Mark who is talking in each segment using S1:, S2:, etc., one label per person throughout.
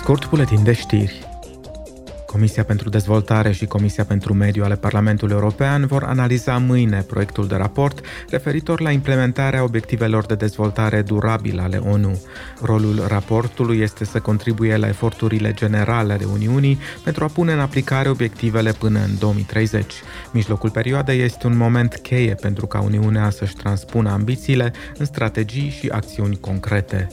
S1: Scurt buletin de știri. Comisia pentru Dezvoltare și Comisia pentru Mediu ale Parlamentului European vor analiza mâine proiectul de raport referitor la implementarea obiectivelor de dezvoltare durabilă ale ONU. Rolul raportului este să contribuie la eforturile generale ale Uniunii pentru a pune în aplicare obiectivele până în 2030. Mijlocul perioadei este un moment cheie pentru ca Uniunea să-și transpună ambițiile în strategii și acțiuni concrete.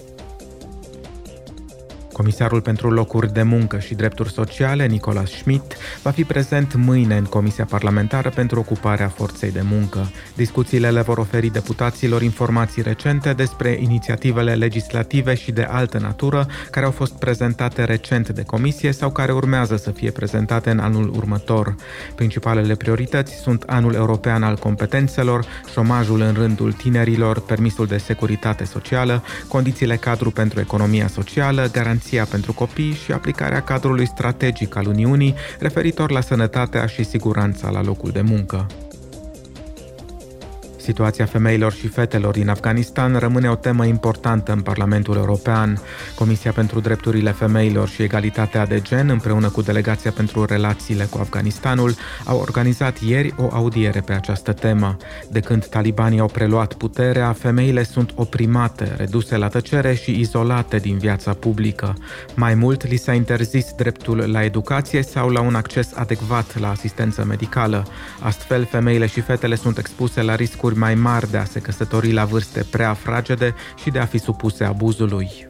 S1: Comisarul pentru locuri de muncă și drepturi sociale, Nicolas Schmidt, va fi prezent mâine în Comisia Parlamentară pentru ocuparea forței de muncă. Discuțiile le vor oferi deputaților informații recente despre inițiativele legislative și de altă natură care au fost prezentate recent de comisie sau care urmează să fie prezentate în anul următor. Principalele priorități sunt anul european al competențelor, șomajul în rândul tinerilor, permisul de securitate socială, condițiile cadru pentru economia socială, garanții garanția pentru copii și aplicarea cadrului strategic al Uniunii referitor la sănătatea și siguranța la locul de muncă. Situația femeilor și fetelor din Afganistan rămâne o temă importantă în Parlamentul European. Comisia pentru Drepturile Femeilor și Egalitatea de Gen, împreună cu Delegația pentru Relațiile cu Afganistanul, au organizat ieri o audiere pe această temă. De când talibanii au preluat puterea, femeile sunt oprimate, reduse la tăcere și izolate din viața publică. Mai mult, li s-a interzis dreptul la educație sau la un acces adecvat la asistență medicală. Astfel, femeile și fetele sunt expuse la riscuri mai mari de a se căsători la vârste prea fragede și de a fi supuse abuzului.